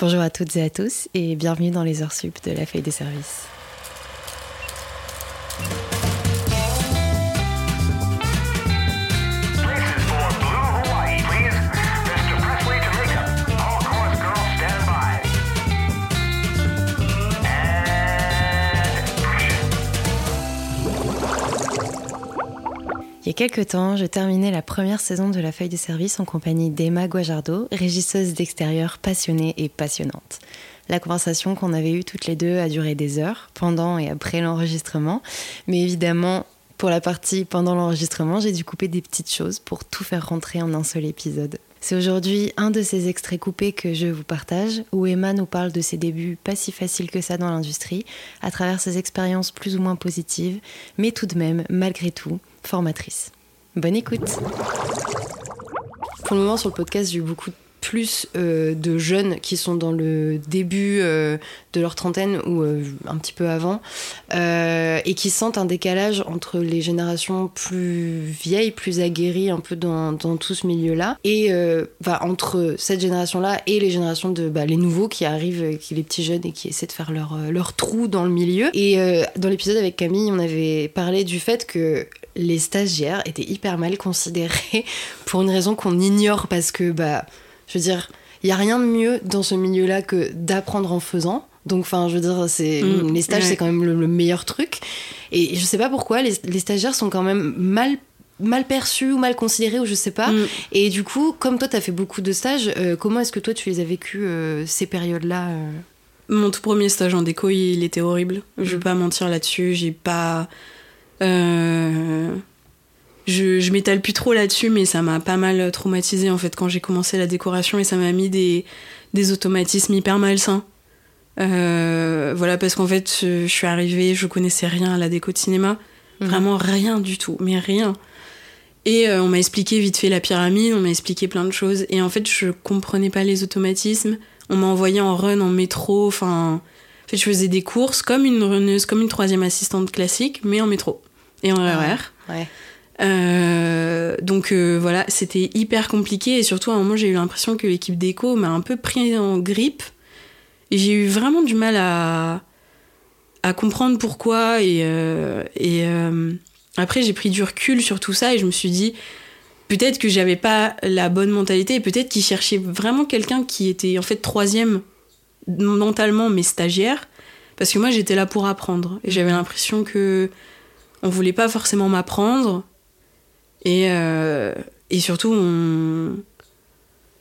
Bonjour à toutes et à tous et bienvenue dans les heures sup de la feuille des services. Y a quelques temps, je terminais la première saison de La Feuille de Service en compagnie d'Emma Guajardo, régisseuse d'extérieur passionnée et passionnante. La conversation qu'on avait eue toutes les deux a duré des heures, pendant et après l'enregistrement, mais évidemment, pour la partie pendant l'enregistrement, j'ai dû couper des petites choses pour tout faire rentrer en un seul épisode. C'est aujourd'hui un de ces extraits coupés que je vous partage, où Emma nous parle de ses débuts pas si faciles que ça dans l'industrie, à travers ses expériences plus ou moins positives, mais tout de même, malgré tout, formatrices. Bonne écoute Pour le moment, sur le podcast, j'ai eu beaucoup plus euh, de jeunes qui sont dans le début euh, de leur trentaine ou euh, un petit peu avant et qui sentent un décalage entre les générations plus vieilles, plus aguerries un peu dans, tout ce milieu-là et entre cette génération-là et les générations de bah, les nouveaux qui arrivent, qui les petits jeunes et qui essaient de faire leur, leur trou dans le milieu. Et dans l'épisode avec Camille, on avait parlé du fait que les stagiaires étaient hyper mal considérés pour une raison qu'on ignore parce que bah je veux dire, il y a rien de mieux dans ce milieu-là que d'apprendre en faisant. Donc, enfin, je veux dire, c'est mm. les stages, c'est quand même le, meilleur truc. Et je sais pas pourquoi les, stagiaires sont quand même mal mal perçus ou mal considérés ou je sais pas. Mm. Et du coup, comme toi, tu as fait beaucoup de stages, euh, comment est-ce que toi, tu les as vécus euh, ces périodes-là euh? Mon tout premier stage en déco, il était horrible. Je vais mm. pas mentir là-dessus. J'ai pas je, je m'étale plus trop là-dessus, mais ça m'a pas mal traumatisé en fait quand j'ai commencé la décoration et ça m'a mis des, des automatismes hyper malsains. Euh, voilà, parce qu'en fait, je, suis arrivée, je connaissais rien à la déco de cinéma, mhm. vraiment rien du tout, mais rien. Et euh, on m'a expliqué vite fait la pyramide, on m'a expliqué plein de choses, et en fait, je comprenais pas les automatismes. On m'a envoyé en run, en métro, enfin. En fait, je faisais des courses comme une runneuse, comme une troisième assistante classique, mais en métro et en RER. ouais. Euh, donc euh, voilà, c'était hyper compliqué. Et surtout à un moment j'ai eu l'impression que l'équipe d'éco m'a un peu pris en grippe. Et j'ai eu vraiment du mal à, à comprendre pourquoi. Et, euh, et après j'ai pris du recul sur tout ça et je me suis dit peut-être que j'avais pas la bonne mentalité. Et peut-être qu'ils cherchaient vraiment quelqu'un qui était en fait troisième mentalement mais stagiaire. Parce que moi j'étais là pour apprendre. Et j'avais l'impression que on voulait pas forcément m'apprendre et, euh, et surtout, on...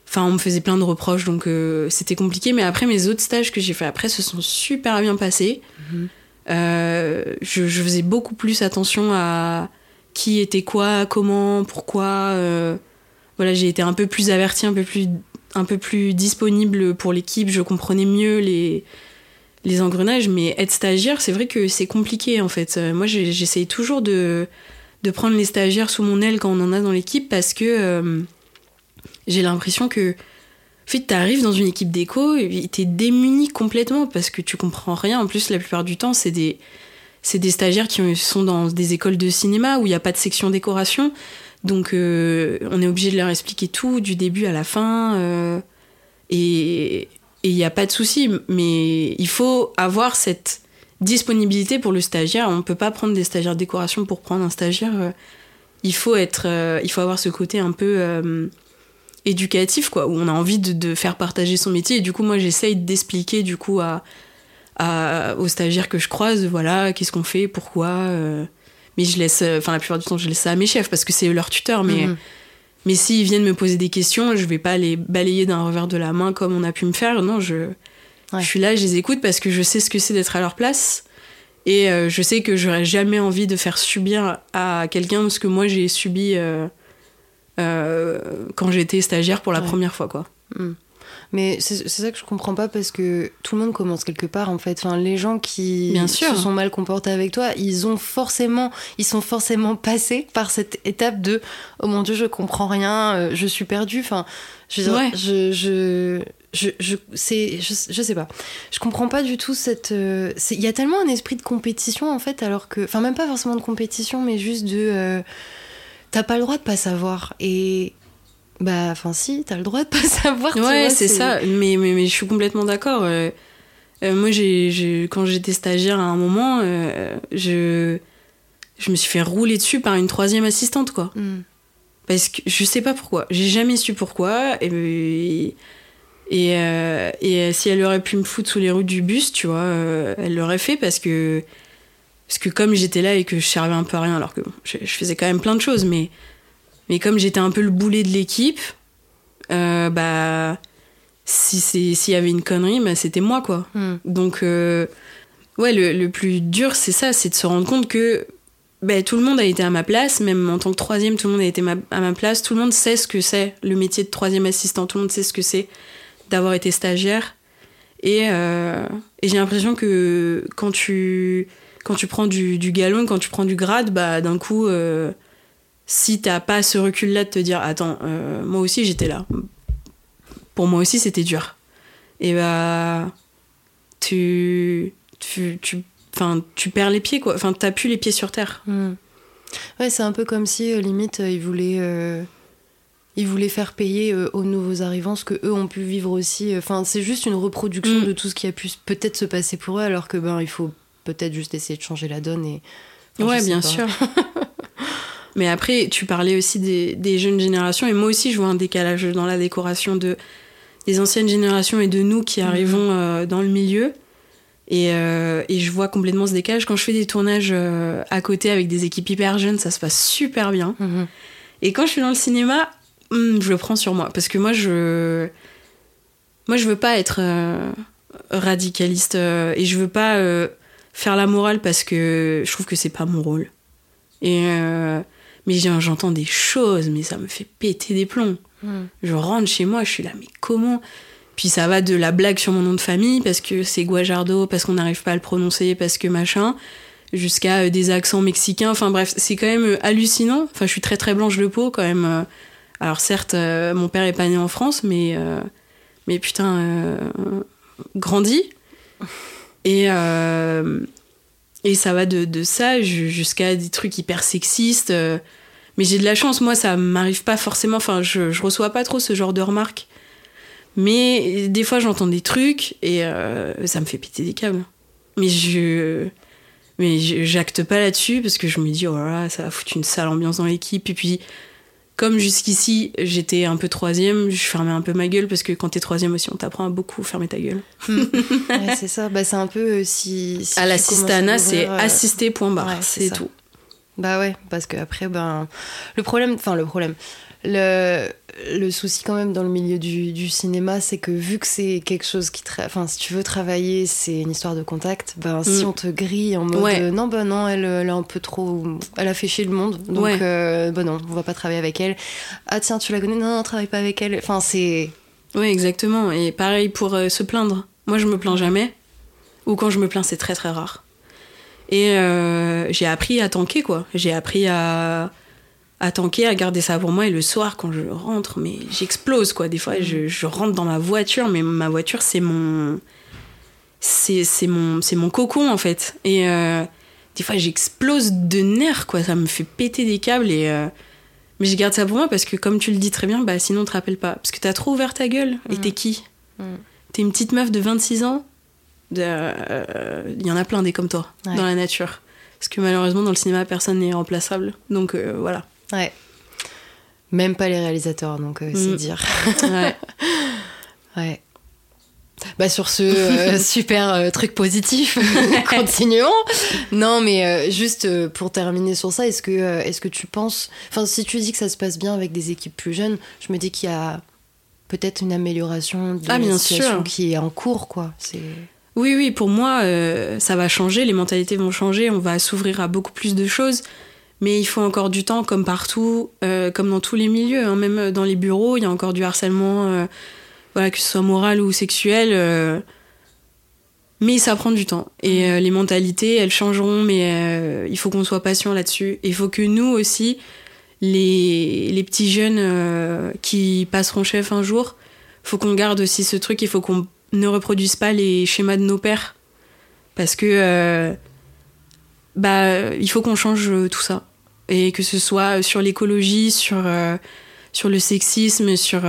Enfin, on me faisait plein de reproches, donc euh, c'était compliqué. Mais après, mes autres stages que j'ai fait après se sont super bien passés. Mhm. Euh, je, je, faisais beaucoup plus attention à qui était quoi, comment, pourquoi. voilà, j'ai été un peu plus avertie, un peu plus, un peu plus disponible pour l'équipe. Je comprenais mieux les, les engrenages. Mais être stagiaire, c'est vrai que c'est compliqué en fait. Moi, j'essaye toujours de prendre les stagiaires sous mon aile quand on en a dans l'équipe parce que euh, j'ai l'impression que en fait, t'arrives dans une équipe d'éco et t'es démuni complètement parce que tu comprends rien. En plus, la plupart du temps, c'est des, des stagiaires qui sont dans des écoles de cinéma où il n'y a pas de section décoration. Donc, euh, on est obligé de leur expliquer tout du début à la fin. Euh, et il n'y a pas de souci. Mais il faut avoir cette disponibilité pour le stagiaire. On ne peut pas prendre des stagiaires de décoration pour prendre un stagiaire. Euh, il faut être, euh, il faut avoir ce côté un peu euh, éducatif, quoi, où on a envie de, faire partager son métier. Et du coup, moi, j'essaye d'expliquer du coup à, aux stagiaires que je croise, voilà, qu'est-ce qu'on fait, pourquoi. mais je laisse, enfin, la plupart du temps, je laisse ça à mes chefs parce que c'est leur tuteur. Mais, mhm. Mais s'ils viennent me poser des questions, je vais pas les balayer d'un revers de la main comme on a pu me faire. Non, je je suis là, je les écoute parce que je sais ce que c'est d'être à leur place. Et euh, je sais que j'aurais jamais envie de faire subir à quelqu'un ce que moi j'ai subi euh, euh, quand j'étais stagiaire pour la première fois. quoi. Hmm. Mais c'est ça que je comprends pas parce que tout le monde commence quelque part en fait. Enfin, les gens qui se sont mal comportés avec toi, ils ont forcément, ils sont forcément passés par cette étape de oh mon dieu, je comprends rien, je suis perdu. Enfin, je, je, je, je, je, c'est, je, sais pas. Je comprends pas du tout cette. Euh, il y a tellement un esprit de compétition en fait, alors que. Enfin, même pas forcément de compétition, mais juste de. Euh, t'as pas le droit de pas savoir. Et Bah, enfin, si, t'as le droit de pas savoir. Ouais, c'est ça. Mais, mais, mais je suis complètement d'accord. Euh, euh, moi, j'ai, quand j'étais stagiaire à un moment, euh, je, je me suis fait rouler dessus par une troisième assistante, quoi. Hmm. Parce que je sais pas pourquoi. J'ai jamais su pourquoi. Et, et, et si elle aurait pu me foutre sous les roues du bus, tu vois, elle l'aurait fait parce que, parce que comme j'étais là et que je servais un peu à rien, alors que je, je faisais quand même plein de choses, mais, mais comme j'étais un peu le boulet de l'équipe, euh, bah, si c'est- s'il y avait une connerie, bah, c'était moi, quoi. Hmm. Donc, euh, ouais, le, le plus dur, c'est ça, c'est de se rendre compte que ben, tout le monde a été à ma place, même en tant que troisième, tout le monde a été ma- à ma place. Tout le monde sait ce que c'est le métier de troisième assistant, tout le monde sait ce que c'est d'avoir été stagiaire. Et, euh, et j'ai l'impression que quand tu, quand tu prends du, du galon, quand tu prends du grade, bah, d'un coup, euh, si t'as pas ce recul-là de te dire Attends, euh, moi aussi j'étais là. Pour moi aussi c'était dur. Et bah. Tu. Tu. tu Enfin, tu perds les pieds, quoi. Enfin, t'as plus les pieds sur terre. Hmm. Ouais, c'est un peu comme si, euh, limite, euh, ils voulaient, euh, ils voulaient faire payer aux nouveaux arrivants ce que eux ont pu vivre aussi. Enfin, c'est juste une reproduction Mm. de tout ce qui a pu peut-être se passer pour eux, alors que ben, il faut peut-être juste essayer de changer la donne et. enfin, ouais, bien pas. sûr. Mais après, tu parlais aussi des, des jeunes générations, et moi aussi, je vois un décalage dans la décoration de, des anciennes générations et de nous qui arrivons euh, dans le milieu. Et, euh, et je vois complètement ce décalage. Quand je fais des tournages euh, à côté avec des équipes hyper jeunes, ça se passe super bien. Mhm. Et quand je suis dans le cinéma, hum, je le prends sur moi. Parce que moi, je. Moi, je veux pas être radicaliste et je veux pas faire la morale parce que je trouve que c'est pas mon rôle. Et. euh, mais j'entends des choses, mais ça me fait péter des plombs. Mhm. Je rentre chez moi, je suis là, mais comment? Puis ça va de la blague sur mon nom de famille, parce que c'est Guajardo, parce qu'on n'arrive pas à le prononcer, parce que machin, jusqu'à euh, des accents mexicains. Enfin bref, c'est quand même euh, hallucinant. Enfin, je suis très très blanche de peau quand même. euh. Alors certes, mon père est pas né en France, mais, euh, mais putain, euh, grandi. Et, euh, et ça va de, de ça ju- jusqu'à des trucs hyper sexistes. Mais j'ai de la chance, moi, ça m'arrive pas forcément. Enfin, je, je reçois pas trop ce genre de remarques. Mais des fois, j'entends des trucs et euh, ça me fait péter des câbles. Mais je. Mais j'acte pas là-dessus parce que je me dis, oh là là, ça va foutre une sale ambiance dans l'équipe. Et puis, comme jusqu'ici, j'étais un peu troisième, je fermais un peu ma gueule parce que quand t'es troisième aussi, on t'apprend à beaucoup fermer ta gueule. Ouais, c'est ça. Bah, c'est un peu euh, si. si à l'assistana, c'est euh, assister, point barre. ouais, c'est tout. Bah ouais, parce que après, ben, le problème, enfin le problème, le, le souci quand même dans le milieu du, du cinéma, c'est que vu que c'est quelque chose qui, enfin, si tu veux travailler, c'est une histoire de contact. Ben, si Mm. on te grille en mode, Ouais. non, ben non, elle, elle est un peu trop, elle a fait chier le monde, donc Ouais. euh, ben non, on va pas travailler avec elle. Ah tiens, tu la connais, non, non, travaille pas avec elle. Enfin, c'est, Oui, exactement. Et pareil pour euh, se plaindre. Moi, je me plains jamais. Ou quand je me plains, c'est très très rare. Et euh, j'ai appris à tanker, quoi. J'ai appris à, à tanker, à garder ça pour moi. Et le soir, quand je rentre, mais j'explose, quoi. Des fois, je, je rentre dans ma voiture, mais ma voiture, c'est mon. C'est c'est mon, c'est mon cocon, en fait. Et euh, des fois, j'explose de nerfs, quoi. Ça me fait péter des câbles. Et. euh, mais je garde ça pour moi parce que, comme tu le dis très bien, bah, sinon, on te rappelle pas. Parce que t'as trop ouvert ta gueule. Et Mm. t'es qui? Mm. T'es une petite meuf de 26 ans? Il y en a plein des comme toi Ouais. dans la nature. Parce que malheureusement, dans le cinéma, personne n'est remplaçable. Donc euh, voilà. ouais. Même pas les réalisateurs, donc euh, c'est Mm. dire. Ouais. Ouais. Bah sur ce euh, super euh, truc positif, continuons. Non, mais euh, juste euh, pour terminer sur ça, est-ce que euh, est-ce que tu penses, enfin si tu dis que ça se passe bien avec des équipes plus jeunes, je me dis qu'il y a peut-être une amélioration de Ah, la situation sûr. qui est en cours, quoi. C'est Oui, oui, pour moi, euh, ça va changer, les mentalités vont changer, on va s'ouvrir à beaucoup plus de choses. Mais il faut encore du temps, comme partout, euh, comme dans tous les milieux. hein. Même dans les bureaux, il y a encore du harcèlement, euh, voilà, que ce soit moral ou sexuel. euh, mais ça prend du temps. Et euh, les mentalités, elles changeront, mais euh, il faut qu'on soit patient là-dessus. Il faut que nous aussi, les, les petits jeunes euh, qui passeront chef un jour, faut qu'on garde aussi ce truc. Il faut qu'on ne reproduise pas les schémas de nos pères. Parce que euh, bah, il faut qu'on change euh, tout ça. Et que ce soit sur l'écologie, sur, euh, sur le sexisme, sur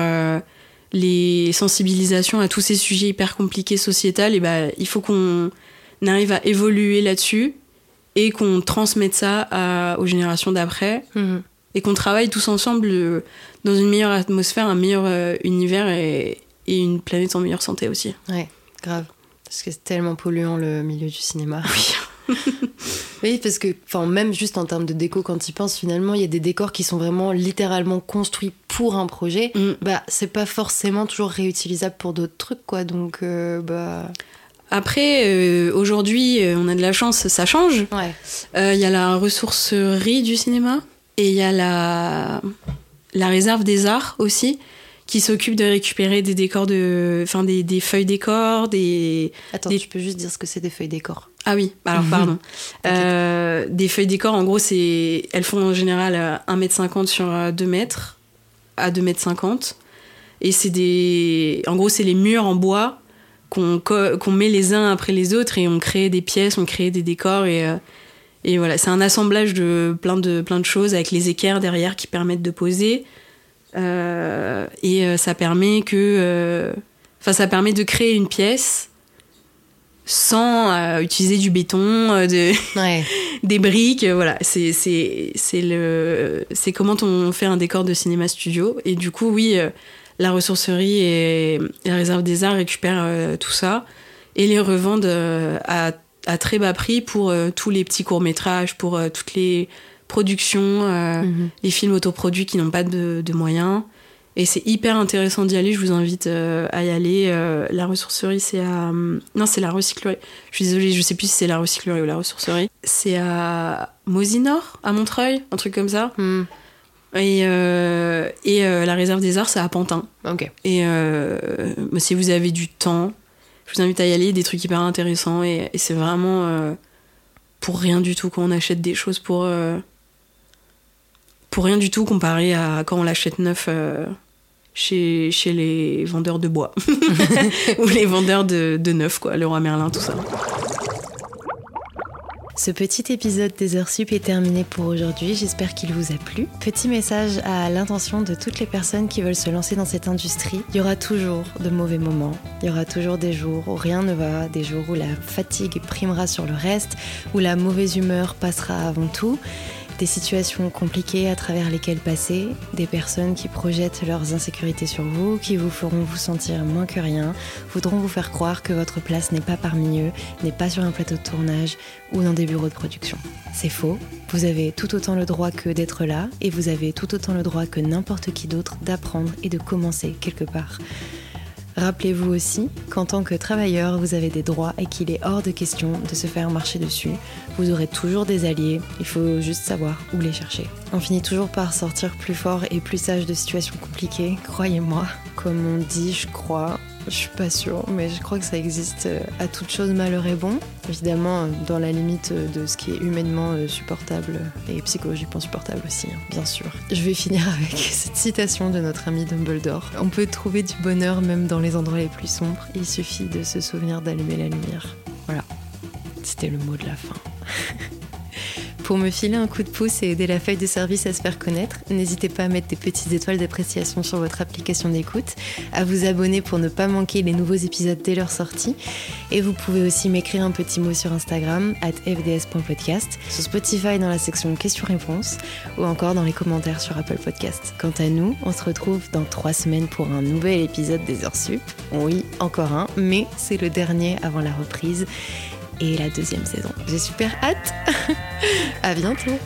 les sensibilisations à tous ces sujets hyper compliqués sociétal, et bah, il faut qu'on arrive à évoluer là-dessus et qu'on transmette ça aux générations d'après mhm. et qu'on travaille tous ensemble dans une meilleure atmosphère, un meilleur univers et, et, une planète en meilleure santé aussi. Ouais, grave. Parce que c'est tellement polluant le milieu du cinéma. Oui. oui, parce que même juste en termes de déco, quand tu y penses, finalement, il y a des décors qui sont vraiment littéralement construits pour un projet. Mm. Bah, c'est pas forcément toujours réutilisable pour d'autres trucs, quoi. Donc, euh, bah. Après, euh, aujourd'hui, euh, on a de la chance, ça change. Il euh, y a la ressourcerie du cinéma et il y a la, la réserve des arts aussi qui s'occupe de récupérer des décors de enfin des, des feuilles décors des attends tu peux juste dire ce que c'est des feuilles décors. Ah oui alors pardon. Des feuilles décors en gros c'est elles font en général 1m50 sur 2 mètres à 2 mètres 50 et c'est des en gros c'est les murs en bois qu'on met les uns après les autres et on crée des pièces, on crée des décors et, euh, et voilà, c'est un assemblage de plein, de plein de choses avec les équerres derrière qui permettent de poser. Euh, et euh, ça permet que. Enfin, ça permet de créer une pièce sans utiliser du béton, de, des briques. Voilà, c'est comment on fait un décor de cinéma studio. Et du coup, oui la ressourcerie et la réserve des arts récupèrent euh, tout ça et les revendent euh, à, très bas prix pour euh, tous les petits courts-métrages, pour toutes les productions, mhm. les films autoproduits qui n'ont pas de, moyens. Et c'est hyper intéressant d'y aller, je vous invite à y aller. la ressourcerie, c'est à. non, c'est la recyclerie. Je suis désolée, je sais plus si c'est la recyclerie ou la ressourcerie. C'est à Mosinor, à Montreuil, un truc comme ça. Mhm. Et, euh, et euh, la réserve des arts, c'est à Pantin. Et euh, si vous avez du temps, je vous invite à y aller, des trucs hyper intéressants. Et, c'est vraiment pour rien du tout quand on achète des choses pour. Pour rien du tout comparé à quand on l'achète neuf chez, chez les vendeurs de bois. Ou les vendeurs de, de neuf, quoi, le roi Merlin, tout ça. Ce petit épisode des heures sup est terminé pour aujourd'hui, j'espère qu'il vous a plu. Petit message à l'intention de toutes les personnes qui veulent se lancer dans cette industrie. Il y aura toujours de mauvais moments, il y aura toujours des jours où rien ne va, des jours où la fatigue primera sur le reste, où la mauvaise humeur passera avant tout des situations compliquées à travers lesquelles passer, des personnes qui projettent leurs insécurités sur vous, qui vous feront vous sentir moins que rien, voudront vous faire croire que votre place n'est pas parmi eux, n'est pas sur un plateau de tournage ou dans des bureaux de production. C'est faux, vous avez tout autant le droit que d'être là et vous avez tout autant le droit que n'importe qui d'autre d'apprendre et de commencer quelque part. Rappelez-vous aussi qu'en tant que travailleur, vous avez des droits et qu'il est hors de question de se faire marcher dessus. Vous aurez toujours des alliés, il faut juste savoir où les chercher. On finit toujours par sortir plus fort et plus sage de situations compliquées, croyez-moi. Comme on dit, je crois, je suis pas sûre, mais je crois que ça existe euh, à toute chose malheur et bon. Évidemment, euh, dans la limite euh, de ce qui est humainement supportable et psychologiquement supportable aussi, hein, bien sûr. Je vais finir avec cette citation de notre ami Dumbledore. On peut trouver du bonheur même dans les endroits les plus sombres. Il suffit de se souvenir d'allumer la lumière. Voilà. C'était le mot de la fin. Pour me filer un coup de pouce et aider la feuille de service à se faire connaître, n'hésitez pas à mettre des petites étoiles d'appréciation sur votre application d'écoute, à vous abonner pour ne pas manquer les nouveaux épisodes dès leur sortie, et vous pouvez aussi m'écrire un petit mot sur Instagram, at fds.podcast, sur Spotify dans la section questions-réponses, ou encore dans les commentaires sur Apple Podcast. Quant à nous, on se retrouve dans trois semaines pour un nouvel épisode des heures sup. Oui, encore un, mais c'est le dernier avant la reprise et la deuxième saison. J'ai super hâte. à bientôt.